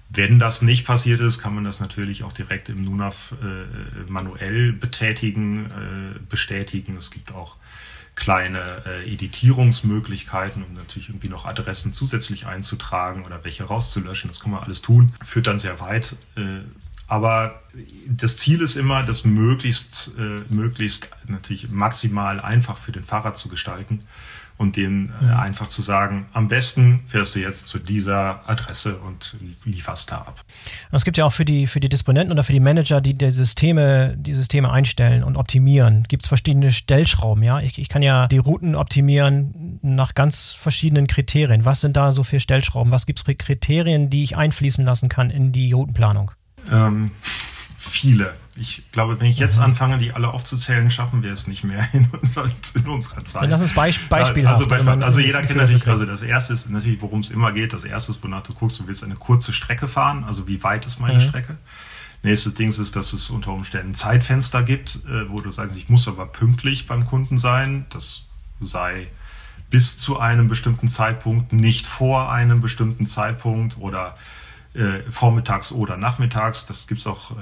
Wenn das nicht passiert ist, kann man das natürlich auch direkt im NUNAV manuell betätigen, bestätigen. Es gibt auch kleine äh, Editierungsmöglichkeiten, um natürlich irgendwie noch Adressen zusätzlich einzutragen oder welche rauszulöschen. Das kann man alles tun. Führt dann sehr weit. Äh, Aber das Ziel ist immer, das möglichst, äh, möglichst natürlich maximal einfach für den Fahrer zu gestalten und denen äh, einfach zu sagen, am besten fährst du jetzt zu dieser Adresse und lieferst da ab. Es gibt ja auch für die, für die Disponenten oder für die Manager, die die Systeme, die Systeme einstellen und optimieren, gibt es verschiedene Stellschrauben. Ja? Ich, ich kann ja die Routen optimieren nach ganz verschiedenen Kriterien. Was sind da so für Stellschrauben? Was gibt es für Kriterien, die ich einfließen lassen kann in die Routenplanung? Ähm, viele. Ich glaube, wenn ich jetzt mhm. anfange, die alle aufzuzählen, schaffen wir es nicht mehr in, unserer, in unserer Zeit. Dann lass uns Beisp Beispiel also, Beispiel, also jeder kennt natürlich, also das erste ist natürlich, worum es immer geht. Das erste ist, wonach du guckst, du willst eine kurze Strecke fahren, also wie weit ist meine mhm. Strecke. Nächstes Ding ist, dass es unter Umständen Zeitfenster gibt, äh, wo du sagst, ich muss aber pünktlich beim Kunden sein. Das sei bis zu einem bestimmten Zeitpunkt, nicht vor einem bestimmten Zeitpunkt oder äh, vormittags oder nachmittags. Das gibt es auch äh,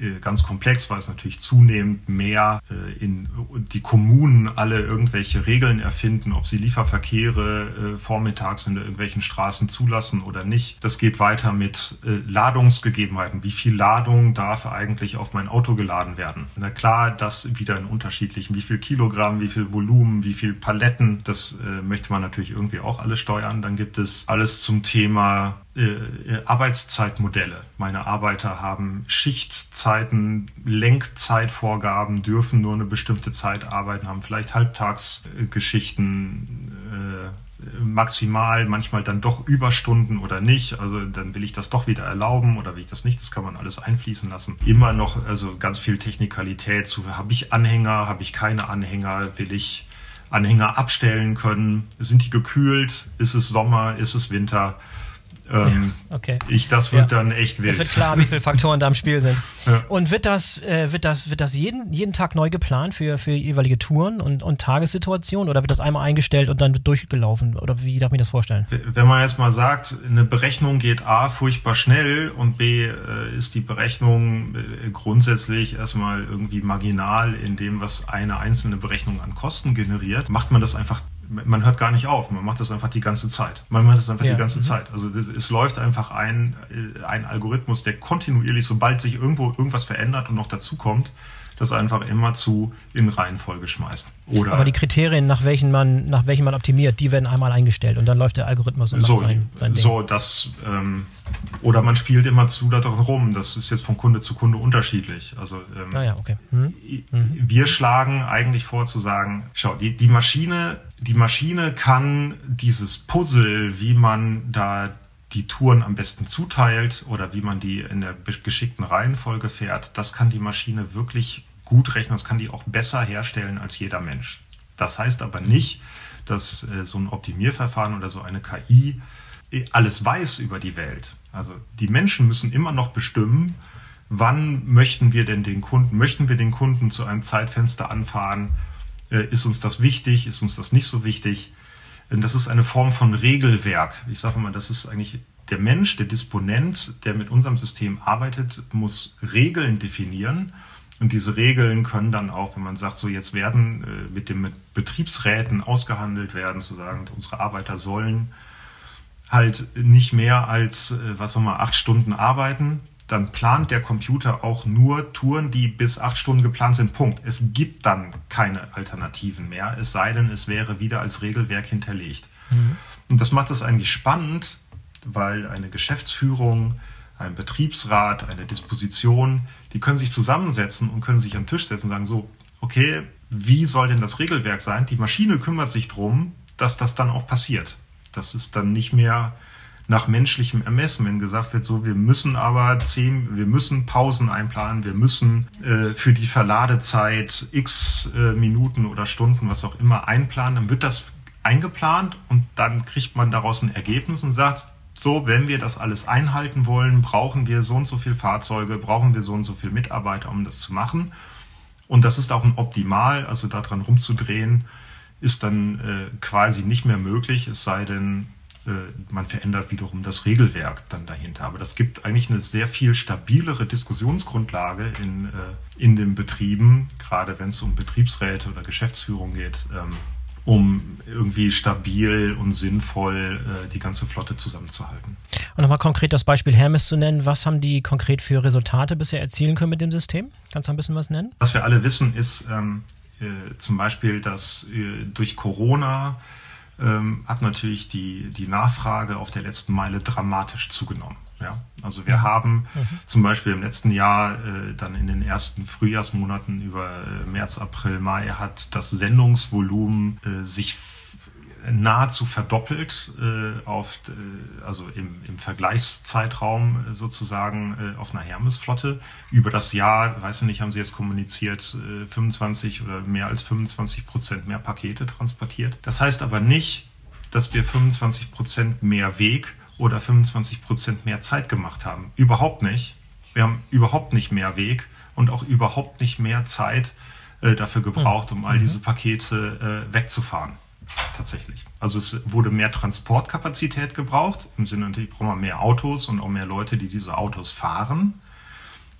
äh, ganz komplex, weil es natürlich zunehmend mehr äh, in die Kommunen alle irgendwelche Regeln erfinden, ob sie Lieferverkehre äh, vormittags in irgendwelchen Straßen zulassen oder nicht. Das geht weiter mit Ladungsgegebenheiten. Wie viel Ladung darf eigentlich auf mein Auto geladen werden? Na klar, das wieder in unterschiedlichen, wie viel Kilogramm, wie viel Volumen, wie viel Paletten, das möchte man natürlich irgendwie auch alles steuern. Dann gibt es alles zum Thema äh, Arbeitszeitmodelle. Meine Arbeiter haben Schichtzeiten, Lenkzeitvorgaben, dürfen nur eine bestimmte Zeit arbeiten, haben vielleicht Halbtagsgeschichten, äh, maximal, manchmal dann doch Überstunden oder nicht. Also dann will ich das doch wieder erlauben oder will ich das nicht. Das kann man alles einfließen lassen. Immer noch, also ganz viel Technikalität zu, habe ich Anhänger, habe ich keine Anhänger, will ich Anhänger abstellen können? Sind die gekühlt? Ist es Sommer? Ist es Winter? Ähm, okay. Ich, das wird ja. dann echt wild. Es wird klar, wie viele Faktoren da im Spiel sind. Ja. Und wird das, äh, wird das, wird das jeden, jeden Tag neu geplant für, für jeweilige Touren und, und Tagessituationen oder wird das einmal eingestellt und dann wird durchgelaufen? Oder wie darf ich mir das vorstellen? Wenn man jetzt mal sagt, eine Berechnung geht A furchtbar schnell und B äh, ist die Berechnung äh, grundsätzlich erstmal irgendwie marginal in dem, was eine einzelne Berechnung an Kosten generiert, macht man das einfach man hört gar nicht auf, man macht das einfach die ganze Zeit. Man macht das einfach ja. die ganze mhm. Zeit. Also das, es läuft einfach ein, äh, ein Algorithmus, der kontinuierlich, sobald sich irgendwo irgendwas verändert und noch dazu kommt, das einfach immer zu in Reihenfolge schmeißt. Oder Aber die Kriterien, nach welchen man, nach welchen man optimiert, die werden einmal eingestellt und dann läuft der Algorithmus und so, sein, sein Ding. So, das ähm, oder man spielt immer zu daran rum. Das ist jetzt von Kunde zu Kunde unterschiedlich. Also ähm, ah ja, okay. Hm. wir schlagen eigentlich vor zu sagen, schau, die, die Maschine, die Maschine kann dieses Puzzle, wie man da die Touren am besten zuteilt oder wie man die in der geschickten Reihenfolge fährt, das kann die Maschine wirklich gut rechnen, das kann die auch besser herstellen als jeder Mensch. Das heißt aber nicht, dass äh, so ein Optimierverfahren oder so eine KI äh, alles weiß über die Welt. Also die Menschen müssen immer noch bestimmen, wann möchten wir denn den Kunden, möchten wir den Kunden zu einem Zeitfenster anfahren? Äh, ist uns das wichtig? Ist uns das nicht so wichtig? Das ist eine Form von Regelwerk. Ich sage mal, das ist eigentlich der Mensch, der Disponent, der mit unserem System arbeitet, muss Regeln definieren. Und diese Regeln können dann auch, wenn man sagt, so jetzt werden äh, mit den Betriebsräten ausgehandelt werden, zu sagen, unsere Arbeiter sollen halt nicht mehr als, äh, was soll man, acht Stunden arbeiten, dann plant der Computer auch nur Touren, die bis acht Stunden geplant sind. Punkt. Es gibt dann keine Alternativen mehr, es sei denn, es wäre wieder als Regelwerk hinterlegt. Mhm. Und das macht es eigentlich spannend, weil eine Geschäftsführung, ein Betriebsrat, eine Disposition, die können sich zusammensetzen und können sich am Tisch setzen und sagen, so, okay, wie soll denn das Regelwerk sein? Die Maschine kümmert sich darum, dass das dann auch passiert. Das ist dann nicht mehr nach menschlichem Ermessen, wenn gesagt wird, so wir müssen aber zehn, wir müssen Pausen einplanen, wir müssen äh, für die Verladezeit x äh, Minuten oder Stunden, was auch immer, einplanen, dann wird das eingeplant und dann kriegt man daraus ein Ergebnis und sagt, so, wenn wir das alles einhalten wollen, brauchen wir so und so viele Fahrzeuge, brauchen wir so und so viele Mitarbeiter, um das zu machen. Und das ist auch ein Optimal, also daran rumzudrehen, ist dann äh, quasi nicht mehr möglich, es sei denn, äh, man verändert wiederum das Regelwerk dann dahinter. Aber das gibt eigentlich eine sehr viel stabilere Diskussionsgrundlage in, äh, in den Betrieben, gerade wenn es um Betriebsräte oder Geschäftsführung geht, ähm, um irgendwie stabil und sinnvoll äh, die ganze Flotte zusammenzuhalten. Und nochmal konkret das Beispiel Hermes zu nennen. Was haben die konkret für Resultate bisher erzielen können mit dem System? Kannst du ein bisschen was nennen? Was wir alle wissen, ist ähm, äh, zum Beispiel, dass äh, durch Corona ähm, hat natürlich die, die Nachfrage auf der letzten Meile dramatisch zugenommen. Ja, also wir mhm. haben mhm. zum Beispiel im letzten Jahr äh, dann in den ersten Frühjahrsmonaten über äh, März, April, Mai hat das Sendungsvolumen äh, sich nahezu verdoppelt äh, auf, äh, also im, im Vergleichszeitraum äh, sozusagen äh, auf einer Hermes-Flotte. Über das Jahr, weiß ich nicht, haben sie jetzt kommuniziert, 25 äh, oder mehr als 25 Prozent mehr Pakete transportiert. Das heißt aber nicht, dass wir 25 Prozent mehr Weg oder 25 Prozent mehr Zeit gemacht haben. Überhaupt nicht. Wir haben überhaupt nicht mehr Weg und auch überhaupt nicht mehr Zeit äh, dafür gebraucht, um all mhm. diese Pakete wegzufahren tatsächlich. Also es wurde mehr Transportkapazität gebraucht, im Sinne natürlich brauchen wir mehr Autos und auch mehr Leute, die diese Autos fahren.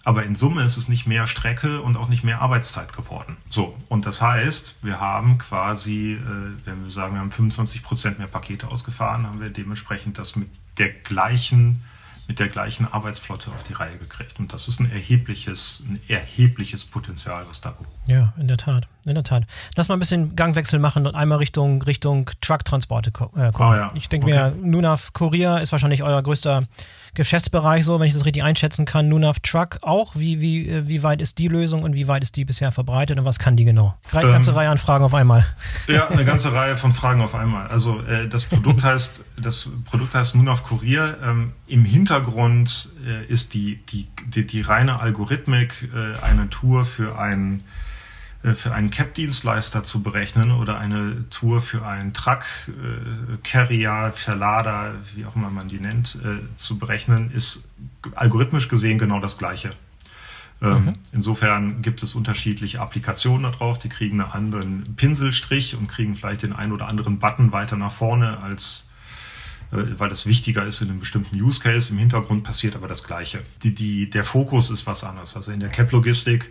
Aber in Summe ist es nicht mehr Strecke und auch nicht mehr Arbeitszeit geworden. So, und das heißt, wir haben quasi, äh, wenn wir sagen, wir haben 25 Prozent mehr Pakete ausgefahren, haben wir dementsprechend das mit der gleichen mit der gleichen Arbeitsflotte auf die Reihe gekriegt. Und das ist ein erhebliches, ein erhebliches Potenzial, was da behoben. Ja, in der Tat. In der Tat. Lass mal ein bisschen Gangwechsel machen und einmal Richtung, Richtung Truck-Transporte äh, kommen. Oh, ja. Ich denke okay. mir, Nunav Kurier ist wahrscheinlich euer größter Geschäftsbereich, so wenn ich das richtig einschätzen kann. Nunav Truck auch. Wie, wie, äh, wie weit ist die Lösung und wie weit ist die bisher verbreitet und was kann die genau? Eine ähm, ganze Reihe an Fragen auf einmal. Ja, eine ganze Reihe von Fragen auf einmal. Also äh, das Produkt heißt, das Produkt heißt Nunav Kurier. Ähm, Im Hintergrund äh, ist die, die, die, die reine Algorithmik äh, eine Tour für ein äh, für einen Cap-Dienstleister zu berechnen oder eine Tour für einen Truck, äh, Carrier, Verlader, wie auch immer man die nennt, äh, zu berechnen, ist algorithmisch gesehen genau das Gleiche. Ähm, mhm. Insofern gibt es unterschiedliche Applikationen darauf, die kriegen einen anderen Pinselstrich und kriegen vielleicht den einen oder anderen Button weiter nach vorne als weil das wichtiger ist in einem bestimmten Use Case. Im Hintergrund passiert aber das Gleiche. Die, die, der Fokus ist was anderes. Also in der Cap-Logistik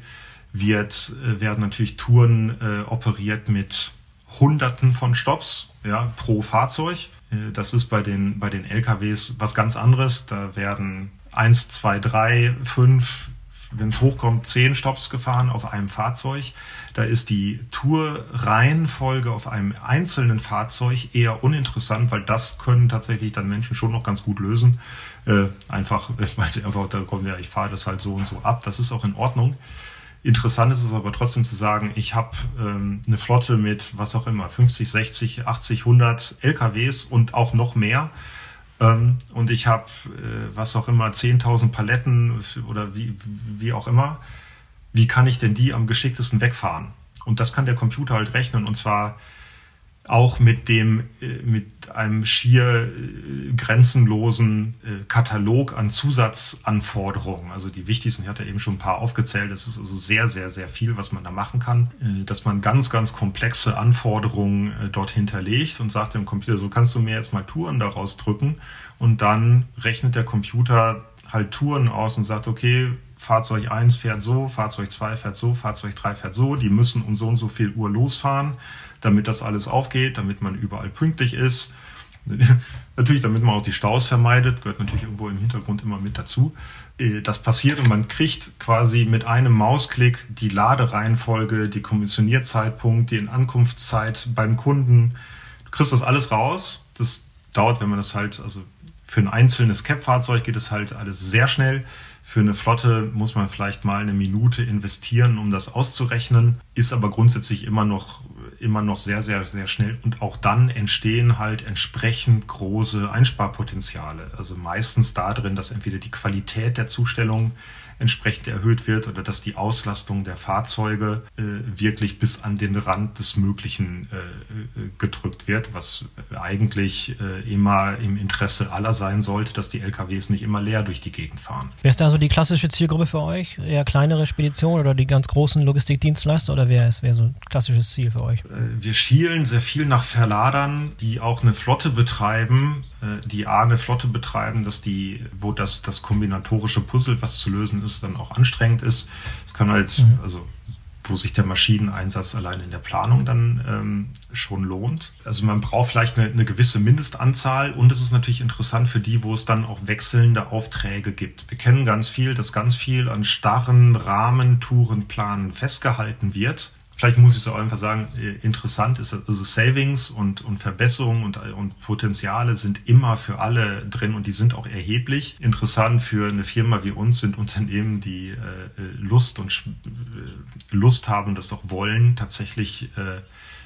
wird, äh, werden natürlich Touren äh, operiert mit Hunderten von Stops ja, pro Fahrzeug. Äh, das ist bei den, bei den LKWs was ganz anderes. Da werden eins, zwei, drei, fünf, wenn es hochkommt, zehn Stops gefahren auf einem Fahrzeug. Da ist die Tourreihenfolge auf einem einzelnen Fahrzeug eher uninteressant, weil das können tatsächlich dann Menschen schon noch ganz gut lösen. Äh, einfach, weil sie einfach da kommen, ja, ich fahre das halt so und so ab. Das ist auch in Ordnung. Interessant ist es aber trotzdem zu sagen, ich habe ähm, eine Flotte mit was auch immer, 50, 60, 80, 100 LKWs und auch noch mehr. Ähm, und ich habe äh, was auch immer, 10.000 Paletten oder wie, wie auch immer. Wie kann ich denn die am geschicktesten wegfahren? Und das kann der Computer halt rechnen und zwar auch mit dem, äh, mit einem schier äh, grenzenlosen äh, Katalog an Zusatzanforderungen. Also die wichtigsten, ich hatte eben schon ein paar aufgezählt. Es ist also sehr, sehr, sehr viel, was man da machen kann. Dass man ganz, ganz komplexe Anforderungen dort hinterlegt und sagt dem Computer, so kannst du mir jetzt mal Touren daraus drücken. Und dann rechnet der Computer halt Touren aus und sagt, okay, Fahrzeug 1 fährt so, Fahrzeug 2 fährt so, Fahrzeug 3 fährt so, die müssen um so und so viel Uhr losfahren damit das alles aufgeht, damit man überall pünktlich ist. natürlich, damit man auch die Staus vermeidet, gehört natürlich irgendwo im Hintergrund immer mit dazu. Äh, das passiert und man kriegt quasi mit einem Mausklick die Ladereihenfolge, die Kommissionierzeitpunkt, die Ankunftszeit beim Kunden. Du kriegst das alles raus. Das dauert, wenn man das halt, also für ein einzelnes Cap-Fahrzeug geht es halt alles sehr schnell. Für eine Flotte muss man vielleicht mal eine Minute investieren, um das auszurechnen, ist aber grundsätzlich immer noch immer noch sehr, sehr, sehr schnell. Und auch dann entstehen halt entsprechend große Einsparpotenziale. Also meistens darin, dass entweder die Qualität der Zustellung entsprechend erhöht wird oder dass die Auslastung der Fahrzeuge äh, wirklich bis an den Rand des Möglichen äh, äh gedrückt wird, was eigentlich äh, immer im Interesse aller sein sollte, dass die LKWs nicht immer leer durch die Gegend fahren. Wer ist da so die klassische Zielgruppe für euch? Eher kleinere Speditionen oder die ganz großen Logistikdienstleister oder wer ist wer so ein klassisches Ziel für euch? Äh, wir schielen sehr viel nach Verladern, die auch eine Flotte betreiben, äh, die A eine Flotte betreiben, dass die, wo das, das kombinatorische Puzzle, was zu lösen ist, dann auch anstrengend ist. Es kann halt, mhm. also wo sich der Maschineneinsatz allein in der Planung dann ähm, schon lohnt. Also man braucht vielleicht eine, eine, gewisse Mindestanzahl und es ist natürlich interessant für die, wo es dann auch wechselnde Aufträge gibt. Wir kennen ganz viel, dass ganz viel an starren Rahmentourenplanen festgehalten wird vielleicht muss ich so einfach sagen, äh, interessant ist, also Savings und, und Verbesserungen und, und Potenziale sind immer für alle drin und die sind auch erheblich. Interessant für eine Firma wie uns sind Unternehmen, die äh, Lust und äh, Lust haben, das auch wollen, tatsächlich äh,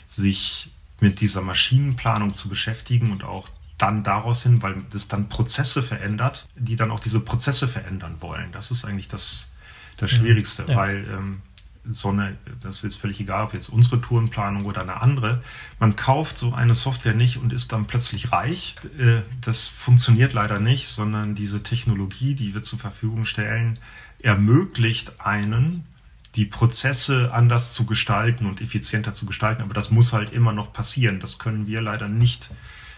sich mit dieser Maschinenplanung zu beschäftigen und auch dann daraus hin, weil das dann Prozesse verändert, die dann auch diese Prozesse verändern wollen. Das ist eigentlich das, das Schwierigste, ja. weil ähm, Sonne, das ist völlig egal, ob jetzt unsere Tourenplanung oder eine andere. Man kauft so eine Software nicht und ist dann plötzlich reich. Äh, das funktioniert leider nicht, sondern diese Technologie, die wir zur Verfügung stellen, ermöglicht einen, die Prozesse anders zu gestalten und effizienter zu gestalten. Aber das muss halt immer noch passieren. Das können wir leider nicht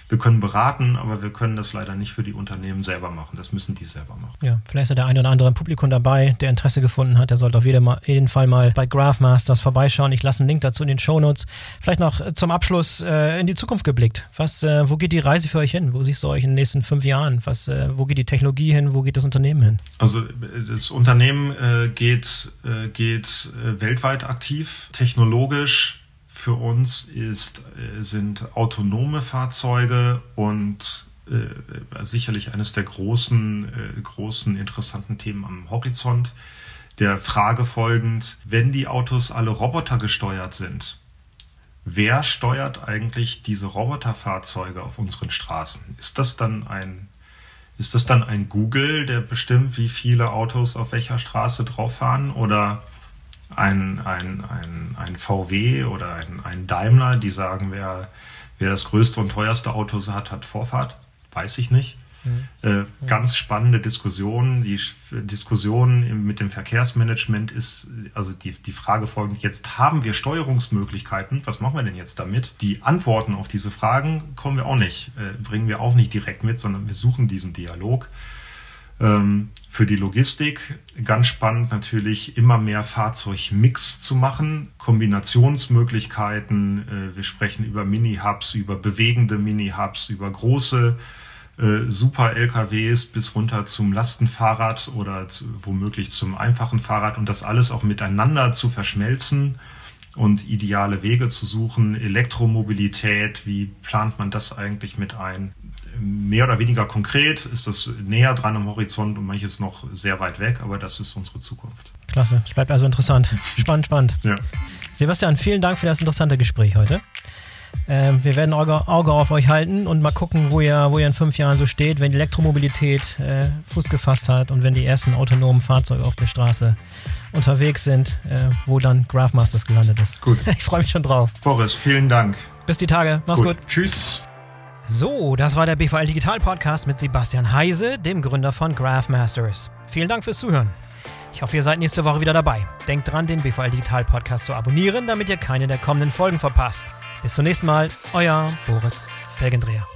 wir können beraten, aber wir können das leider nicht für die Unternehmen selber machen. Das müssen die selber machen. Ja, vielleicht ist der eine oder andere im Publikum dabei, der Interesse gefunden hat. Der sollte auf jeden Fall mal bei Graphmasters vorbeischauen. Ich lasse einen Link dazu in den Shownotes. Vielleicht noch zum Abschluss äh, in die Zukunft geblickt. Was, äh, wo geht die Reise für euch hin? Wo siehst du euch in den nächsten fünf Jahren? Was, äh, wo geht die Technologie hin? Wo geht das Unternehmen hin? Also das Unternehmen äh, geht, äh, geht äh, weltweit aktiv, technologisch für uns ist, äh, sind autonome Fahrzeuge und äh, sicherlich eines der großen, äh, großen interessanten Themen am Horizont. Der Frage folgend, wenn die Autos alle Roboter gesteuert sind, wer steuert eigentlich diese Roboterfahrzeuge auf unseren Straßen? Ist das dann ein ist das dann ein Google, der bestimmt, wie viele Autos auf welcher Straße drauf fahren? Oder ein, ein, ein, ein VW oder ein, ein Daimler, die sagen, wer, wer das größte und teuerste Auto hat, hat Vorfahrt. Weiß ich nicht. Mhm. Äh, ganz spannende Diskussion. Die Diskussion mit dem Verkehrsmanagement ist, also die, die Frage folgend, jetzt haben wir Steuerungsmöglichkeiten, was machen wir denn jetzt damit? Die Antworten auf diese Fragen kommen wir auch nicht, äh, bringen wir auch nicht direkt mit, sondern wir suchen diesen Dialog. Ähm, für die Logistik ganz spannend natürlich immer mehr Fahrzeugmix zu machen, Kombinationsmöglichkeiten. Äh, wir sprechen über Mini-Hubs, über bewegende Mini-Hubs, über große äh, Super-LKWs bis runter zum Lastenfahrrad oder zu, womöglich zum einfachen Fahrrad und das alles auch miteinander zu verschmelzen und ideale Wege zu suchen. Elektromobilität, wie plant man das eigentlich mit ein? Mehr oder weniger konkret ist das näher dran am Horizont und manches noch sehr weit weg, aber das ist unsere Zukunft. Klasse, es bleibt also interessant. Spannend, spannend. Ja. Sebastian, vielen Dank für das interessante Gespräch heute. Ähm, wir werden Auge, Auge, auf euch halten und mal gucken, wo ihr, wo ihr in fünf Jahren so steht, wenn die Elektromobilität äh, Fuß gefasst hat und wenn die ersten autonomen Fahrzeuge auf der Straße unterwegs sind, äh, wo dann Graphmasters gelandet ist. Gut. Ich freue mich schon drauf. Boris, vielen Dank. Bis die Tage. Mach's gut. gut. Tschüss. So, das war der BVL Digital Podcast mit Sebastian Heise, dem Gründer von Graphmasters. Vielen Dank fürs Zuhören. Ich hoffe, ihr seid nächste Woche wieder dabei. Denkt dran, den BVL Digital Podcast zu abonnieren, damit ihr keine der kommenden Folgen verpasst. Bis zum nächsten Mal, euer Boris Felgendreher.